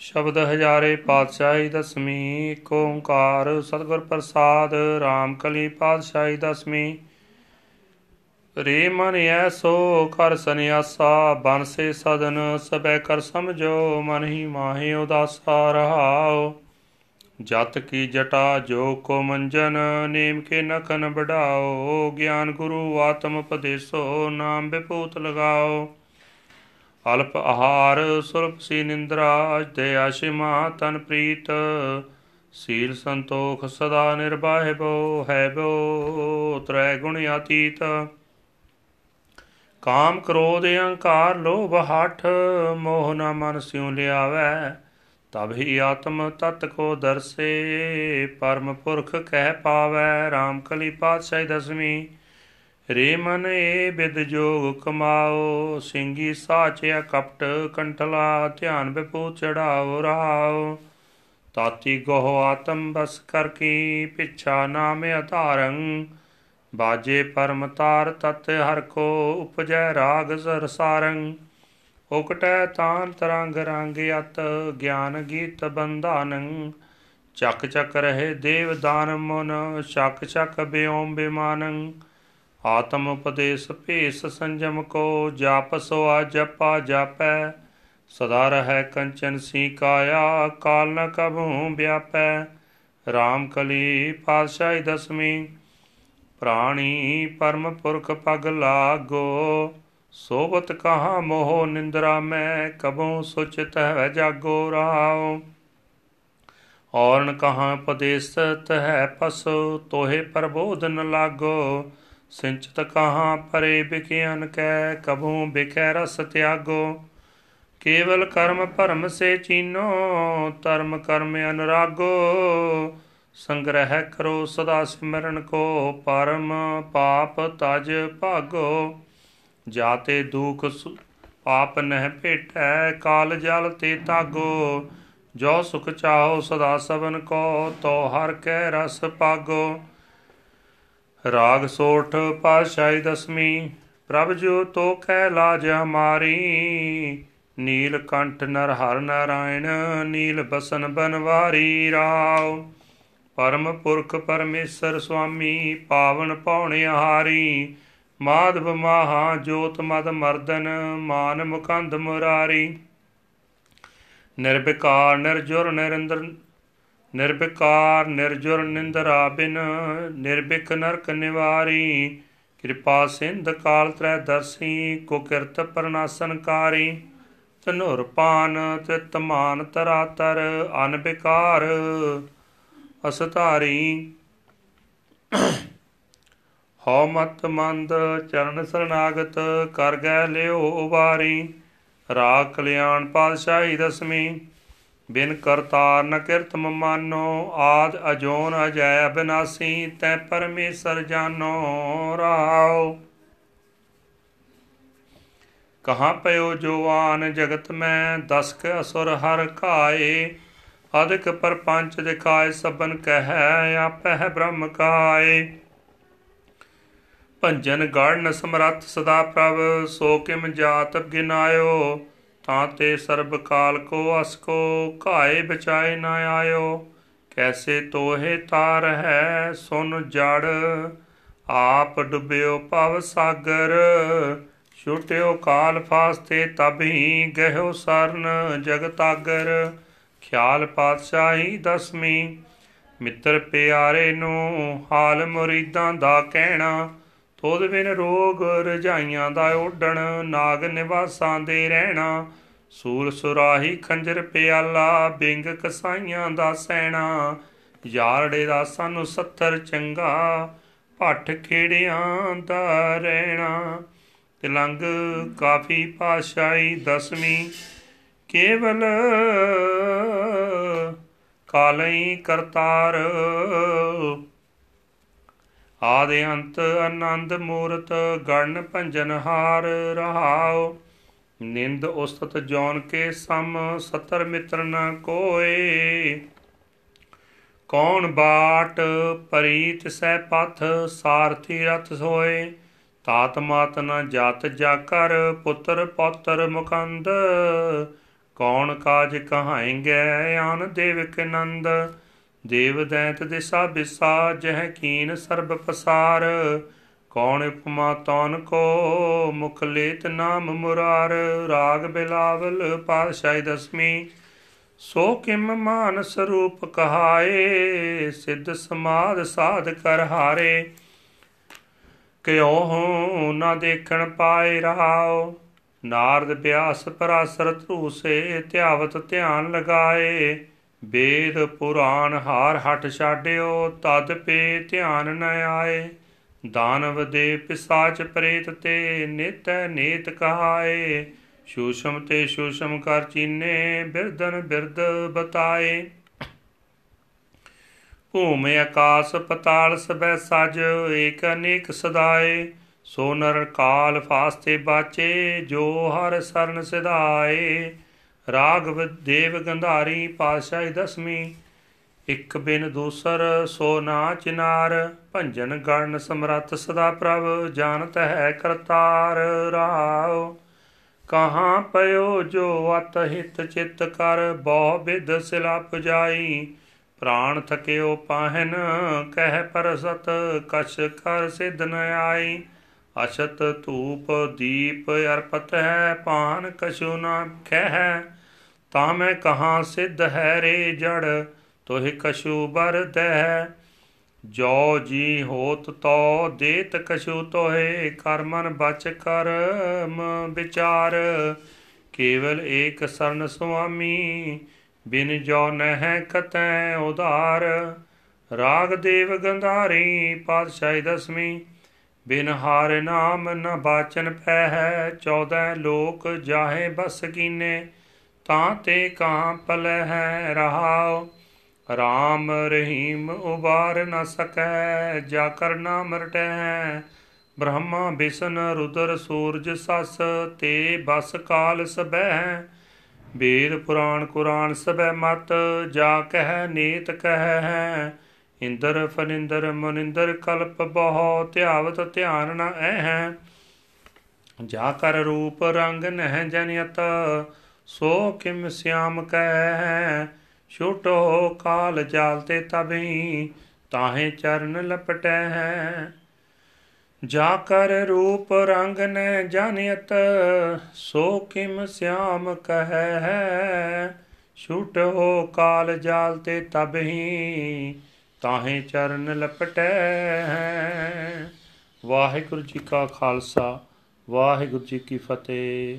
ਸ਼ਬਦ ਹਜ਼ਾਰੇ ਪਾਤਸ਼ਾਹੀ ਦਸਵੀਂ ਏਕ ਓੰਕਾਰ ਸਤਿਗੁਰ ਪ੍ਰਸਾਦ RAM ਕਲੀ ਪਾਤਸ਼ਾਹੀ ਦਸਵੀਂ ਰੇ ਮਨ ਐਸੋ ਕਰ ਸੰਿਆਸਾ ਬਨਸੇ ਸਦਨ ਸਬੈ ਕਰ ਸਮਝੋ, ਮਨ ਹੀ ਮਾਹੇ ਉਦਾਸਾ ਰਹਾਓ ਜਤ ਕੀ ਜਟਾ ਜੋ ਕੋ ਮੰਜਨ, ਨੇਮ ਕੇ ਨਖਨ ਬੜਾਓ ਗਿਆਨ ਗੁਰੂ ਆਤਮ ਉਪਦੇਸੋ, ਨਾਮ ਬਿਪੂਤ ਲਗਾਓ ਅਲਪ ਆਹਾਰ ਸੁਰਪ ਸੀ ਨਿੰਦਰਾ ਤੇ ਆਸ਼ਿਮਾ ਤਨ ਪ੍ਰੀਤ। ਸੀਲ ਸੰਤੋਖ ਸਦਾ ਨਿਰਭਾਇਬੋ ਹੈ ਬੋ, ਤ੍ਰੈ ਗੁਣ ਅਤੀਤ। ਕਾਮ ਕ੍ਰੋਧ ਅਹੰਕਾਰ ਲੋਭ ਹਠ, ਮੋਹ ਨ ਮਨ ਸਿਉ ਲਿਆਵੈ, ਤਬ ਹੀ ਆਤਮ ਤਤ ਕੋ ਦਰਸੇ। ਪਰਮ ਪੁਰਖ ਕਹਿ ਪਾਵੈ RAM ਕਲੀ ਪਾਤਸ਼ਾਹੀ ਦਸਵੀਂ। ਰੇ ਮਨ ਏ ਬਿਦ ਜੋਗ ਕਮਾਓ ਸਿੰਘੀ ਸਾਚਿਆ ਕਪਟ ਕੰਠਲਾ, ਧਿਆਨ ਬਿਪੂ ਚੜਾਓ ਰਾਓ ਤਾਤੀ ਗੋਹ ਆਤਮ ਬਸ ਕਰ ਕੀ, ਪਿਛਾ ਨਾਮ ਅਧਾਰੰ। ਬਾਜੇ ਪਰਮ ਤਾਰ ਤਤ ਹਰ ਕੋ, ਉਪਜੈ ਰਾਗ ਸਰ ਸਾਰੰ। ਉਕਟੈ ਤਾਨ ਤਰੰਗ ਰੰਗ ਅਤ, ਗਿਆਨ ਗੀਤ ਬੰਧਾਨੰ। ਚੱਕ ਚੱਕ ਰਹੇ ਦੇਵ ਦਾਨ ਮਨ ਸ਼ਕ ਸ਼ਕ ਬਿਓਮ ਬਿਮਾਨੰ। ਆਤਮ ਉਪਦੇਸ ਭੇਸ ਸੰਜਮ ਕੋ ਜਪ ਸੋ ਆ ਜਪਾ ਜਾਪੈ, ਸਦਾ ਰਹੈ ਕੰਚਨ ਸੀ ਕਾਇਆ, ਕਾਲ ਨ ਕਭੂ ਵਿਆਪੈ। RAM ਕਲੀ ਪਾਤਸ਼ਾਹੀ ਦਸਵੀਂ, ਪ੍ਰਾਣੀ ਪਰਮ ਪੁਰਖ ਪਗ ਲਾਗੋ ਸੋਬਤ ਕਹਾ ਮੋਹ ਨਿੰਦਰਾ ਮੈਂ, ਕਬੂ ਸੁਚਿਤ ਹੈ ਜਾਗੋ ਰਾਉ। ਔਰਨ ਕਹਾ ਉਪਦੇਸਤ ਹੈ ਪਸੁ, ਤੋਹੇ ਪ੍ਰਬੋਧ ਨ ਲਾਗੋ ਸਿੰਚਤ ਕਹਾ ਪਰੇ ਬਿਕਿਆਨ ਕੈ ਕਬੂ ਬਿਕੈ ਰਸ ਤਿਆਗੋ। ਕੇਵਲ ਕਰਮ ਭਰਮ ਸੇ ਚੀਨੋ, ਧਰਮ ਕਰਮ ਅਨੁਰਾਗੋ। ਸੰਗ੍ਰਹਿ ਕਰੋ ਸਦਾ ਸਿਮਰਨ ਕੋ, ਪਰਮ ਪਾਪ ਤਜ ਭਾਗੋ। ਜਾਤੇ ਦੁਖ ਪਾਪ ਨਹਿ ਭੇਟੈ, ਕਾਲ ਜਲ ਤੇ ਤਾਗੋ। ਜੋ ਸੁਖ ਚਾਹੋ ਸਦਾ ਸਭਨ ਕੋ, ਤੋ ਹਰ ਕੈ ਰਸ ਪਾਗੋ। ਰਾਗ ਸੋਠ ਪਾਸ਼ਾਈ ਦਸਮੀ, ਪ੍ਰਭ ਜੋ ਤੋ ਕੈ ਲਾਜ ਹਮਾਰੀ। ਨੀਲ ਕੰਠ ਨਰ ਹਰ ਨਾਰਾਇਣ, ਨੀਲ ਬਸਨ ਬਨਵਾਰੀ ਰਾਵ ਪਰਮ ਪੁਰਖ ਪਰਮੇਸ਼ਰ ਸੁਆਮੀ, ਪਾਵਨ ਪੌਣੇ ਹਾਰੀ ਮਾਧਵ ਮਾਹਾ ਜੋਤ ਮਦ ਮਰਦਨ, ਮਾਨ ਮੁਕੰਦ ਮੁਰਾਰੀ। ਨਿਰਭਿਕਾਰ, ਨਿਰਜੁਰ, ਨਿਰੰਦਰ ਨਿਰਭਿਕਾਰ ਨਿਰਜੁਰ ਨਿੰਦਰਾ ਬਿਨ ਨਿਰਭਿਕ ਨਰਕ ਨਿਵਾਰੀ। ਕਿਰਪਾ ਸਿੰਧ ਕਾਲ ਤ੍ਰੈ ਦਰਸੀ, ਕੋ ਕਿਰਤ ਪਰਨਾਸਨਕਾਰੀ ਤਨੁਰ ਪਾਨ ਤਿਤ ਮਾਨ ਤਰਾਤਰ ਅਨਬਿਕਾਰ ਅਸਤਾਰੀ ਹਉ ਮਤ ਮੰਦ ਚਰਨ ਸਰਨਾਗਤ, ਕਰ ਗੈ ਲਿਓ ਉਬਾਰੀ। ਰਾਗ ਕਲਿਆਣ ਪਾਤਸ਼ਾਹੀ ਦਸਮੀ ਬਿਨ ਕਰਤਾਰ ਨ ਕਿਰਤ ਮਾਨੋ ਆਦ ਅਜੋਨ ਅਜੈ ਅਬਿਨਾਸੀ, ਤੈ ਪਰਮੇਸ਼ਰ ਜਾਨੋ ਰਾਉ ਕਹਾਂ ਪਇਓ ਜੋਵਾਨ ਜਗਤ ਮੈਂ ਦਸਕ ਅਸੁਰ ਹਰ ਕਾਏ ਅਦਿਕ ਪਰਪੰਚ ਦਿਖਾਏ ਸਭਨ ਕਹੈ, ਆਪਹਿ ਬ੍ਰਹਮ ਕਾਏ। ਭੰਜਨ ਗੜਨ ਸਮਰੱਥ ਸਦਾ ਪ੍ਰਭ, ਸੋ ਕਿਮ ਜਾਤ ਗਿਨਾਇਓ ਤਾਂ ਤੇ ਸਰਬ ਕਾਲ ਕੋ ਅਸ ਕੋ ਘਾਏ ਬਚਾਏ ਨ ਆਇਓ। ਕੈਸੇ ਤੋਹੇ ਤਾਰ ਹੈ ਸੁਨ ਜੜ, ਆਪ ਡੁੱਬਿਓ ਭਵ ਸਾਗਰ। ਛੁਟਿਓ ਕਾਲ ਫਾਸਤੇ ਤਬਹੀ ਗਹਿਓ ਸਰਨ ਜਗਤਾਗਰ ਖਿਆਲ ਪਾਤਸ਼ਾਹੀ ਦਸਵੀਂ, ਮਿੱਤਰ ਪਿਆਰੇ ਨੂੰ ਹਾਲ ਮੁਰੀਦਾਂ ਦਾ ਕਹਿਣਾ। ਤੋਦ ਬਿਨ ਰੋਗ ਰਜਾਈਆਂ ਦਾ ਓਡਣ ਨਾਗ ਨਿਵਾਸਾਂ ਦੇ ਰਹਿਣਾ। ਸੂਲ ਸੁਰਾਹੀ ਖੰਜਰ ਪਿਆਲਾ, ਬਿੰਗ ਕਸਾਈਆਂ ਦਾ ਸੈਣਾ। ਯਾਰੜੇ ਦਾ ਸਾਨੂੰ ਸੱਤਰ ਚੰਗਾ, ਭੱਠ ਖੇੜਿਆਂ ਦਾ ਰਹਿਣਾ। ਤਿਲੰਗ ਕਾਫੀ ਪਾਸ਼ਾਈ ਦਸਵੀਂ, ਕੇਵਲ ਕਾਲਈ ਕਰਤਾਰ ਆਦ ਅੰਤ ਆਨੰਦ ਮੂਰਤ ਗਣ ਭੰਜਨ ਹਾਰ ਰਹਾਉ। ਨਿੰਦ ਉਸਤਤ ਜੌਨ ਕੇ ਸਮ ਸਤਰ ਮਿੱਤਰ ਨ ਕੋਏ। ਕੌਣ ਬਾਟ ਪਰੀਤ ਸਹਿ ਪਥ ਸਾਰਥੀ ਰਥ ਸੋਏ। ਤਾਤ ਮਾਤ ਨ ਜਾਤ ਜਾ ਕਰ ਪੁੱਤਰ ਪੌਤਰ ਮੁਕੰਦ। ਕੌਣ ਕਾਜ ਕਹਾਏਂਗੇ ਆਨ ਦੇਵਕ ਨੰਦ। ਦੇਵ ਦੈਂਤ ਦਿਸਾ ਬਿਸਾ, ਜਹ ਕੀਨ ਸਰਬ ਪਸਾਰ। ਕੌਣ ਉਪਮਾ, ਤੌਨ ਕੋ ਮੁਖ ਲੇਤ ਨਾਮ ਮੁਰਾਰ। ਰਾਗ ਬਿਲਾਵਲ ਪਾਤਸ਼ਾਹੀ ਦਸਮੀ ਸੋ ਕਿਮ ਮਾਨ ਸਰੂਪ ਕਹਾਏ, ਸਿੱਧ ਸਮਾਦ ਸਾਧ ਕਰ ਹਾਰੇ। ਕਿਉ ਨਾ ਦੇਖਣ ਪਾਏ ਰਹਾਓ ਨਾਰਦ ਬਿਆਸ ਪਰਾਸਰ ਧੂਸੇ ਧਿਆਵਤ ਧਿਆਨ ਲਗਾਏ। ਵੇਦ ਪੁਰਾਨ ਹਾਰ ਹਟ ਛਾਡਿਓ, ਤਦ ਪੇ ਧਿਆਨ ਨ ਆਏ। ਦਾਨਵ ਦੇ ਪਿਸਾਚ ਪ੍ਰੇਤ ਤੇ ਨਿਤ ਨੇਤ ਕਹਾਏ। ਸ਼ੂਸ਼ਮ ਤੇ ਸ਼ੂਸ਼ਮ ਕਰ ਚੀਨੇ ਬਿਰਦਨ ਬਿਰਦ ਬਤਾਏ। ਭੂਮ ਆਕਾਸ ਪਤਾਲ ਸਬੈ ਸਜ, ਏਕ ਅਨੇਕ ਸਦਾਏ। ਸੋ ਨਰ ਕਾਲ ਫਾਸਤੇ ਬਾਚੇ, ਜੋ ਹਰ ਸਰਨ ਸਿਧਾਏ। ਰਾਗਵ ਦੇਵ ਗੰਧਾਰੀ ਪਾਸ਼ਾਹੀ ਦਸਮੀ ਇਕ ਬਿਨ ਦੂਸਰ ਸੋ ਨਾ ਚਿਨਾਰ, ਭੰਜਨ ਗਣ ਸਮਰੱਥ ਸਦਾ ਪ੍ਰਭ ਜਾਣਤ ਹੈ ਕਰਤਾਰ ਰਾਉ ਕਹਾਂ ਪਇਓ ਜੋ ਅਤ ਹਿਤ ਚਿਤ ਕਰ, ਬਹੁ ਬਿਦ ਸਿਲਾ ਪੁਜਾਈ। ਪ੍ਰਾਣ ਥਕਿਓ ਪਾਹਨ, ਕਹਿ ਪਰਸਤ, ਕਛ ਕਰ ਸਿਧ ਨ ਆਈ। ਅਛਤ ਧੂਪ ਦੀਪ ਅਰਪਤ ਹੈ ਪਾਨ ਕਛੂ ਨਾ ਖਹਿ। ਤਾਂ ਮੈਂ ਕਹਾਂ ਸਿਧ ਹੈ ਰੇ ਜੜ, ਤੋਹਿ ਕਛੂ ਬਰ ਦਹਿ। ਜੋ ਜੀ ਹੋਤ ਤੋ ਦੇਤ ਕਛੂ ਤੋਹੇ, ਕਰ ਮਨ ਬਚ ਕਰਮ ਵਿਚਾਰ। ਕੇਵਲ ਏਕ ਸਰਨ ਸੁਆਮੀ, ਬਿਨ ਜੋ ਨਹਿ ਕਤੈ ਉਧਾਰ। ਰਾਗ ਦੇਵ ਗੰਧਾਰੀ, ਪਾਤਸ਼ਾਹੀ ਦਸਮੀ ਬਿਨ ਹਾਰ ਨਾਮ ਨ ਬਾਚਨ ਪੈ ਹੈ 14 ਲੋਕ ਜਾਹੇ ਬਸ ਕੀਨੇ, ਤਾਂ ਤੇ ਕਾਂ ਪਲੈ ਹੈ ਰਹਾਉ। ਰਾਮ ਰਹੀਮ ਉਬਾਰ ਨ ਸਕੈ ਜਾ ਕਰ ਨਾਮ ਰਟੈ ਬ੍ਰਹਮਾ ਬਿਸ਼ਨ ਰੁਦਰ ਸੂਰਜ ਸਸ, ਤੇ ਬਸ ਕਾਲ ਸਬੈ ਵੇਦ ਪੁਰਾਣ ਕੁਰਾਨ ਸਬੈ ਮਤ, ਜਾ ਕਹਿ ਨੀਤ ਕਹਿ। ਇੰਦਰ ਫਨਿੰਦਰ ਮਨਿੰਦਰ ਕਲਪ ਬਹੁ, ਧਿਆਵਤ ਧਿਆਨ ਨ ਐ ਜਾ ਕਰ ਰੂਪ ਰੰਗ ਨਹਿ ਜਨਿਤ ਸੋ ਕਿਮ ਸਿਆਮ ਕਹਿ। ਛੋਟੋ ਕਾਲ ਜਾਲ ਤੇ ਤਬਈ ਤਾਹੇ ਚਰਨ ਲਪਟੈ ਹੈ ਜਾ ਕਰ ਰੂਪ ਰੰਗ ਨ ਜਾਣਿਤ ਸੋ ਕਿਮ ਸਿਆਮ ਕਹੈ। ਛੂਟੋ ਕਾਲ ਜਾਲ ਤੇ ਤਬਹੀ ਤਾਹੇ ਚਰਨ ਲਪਟੈ ਵਾਹਿਗੁਰੂ ਜੀ ਕਾ ਖਾਲਸਾ ਵਾਹਿਗੁਰੂ ਜੀ ਕੀ ਫਤਿਹ।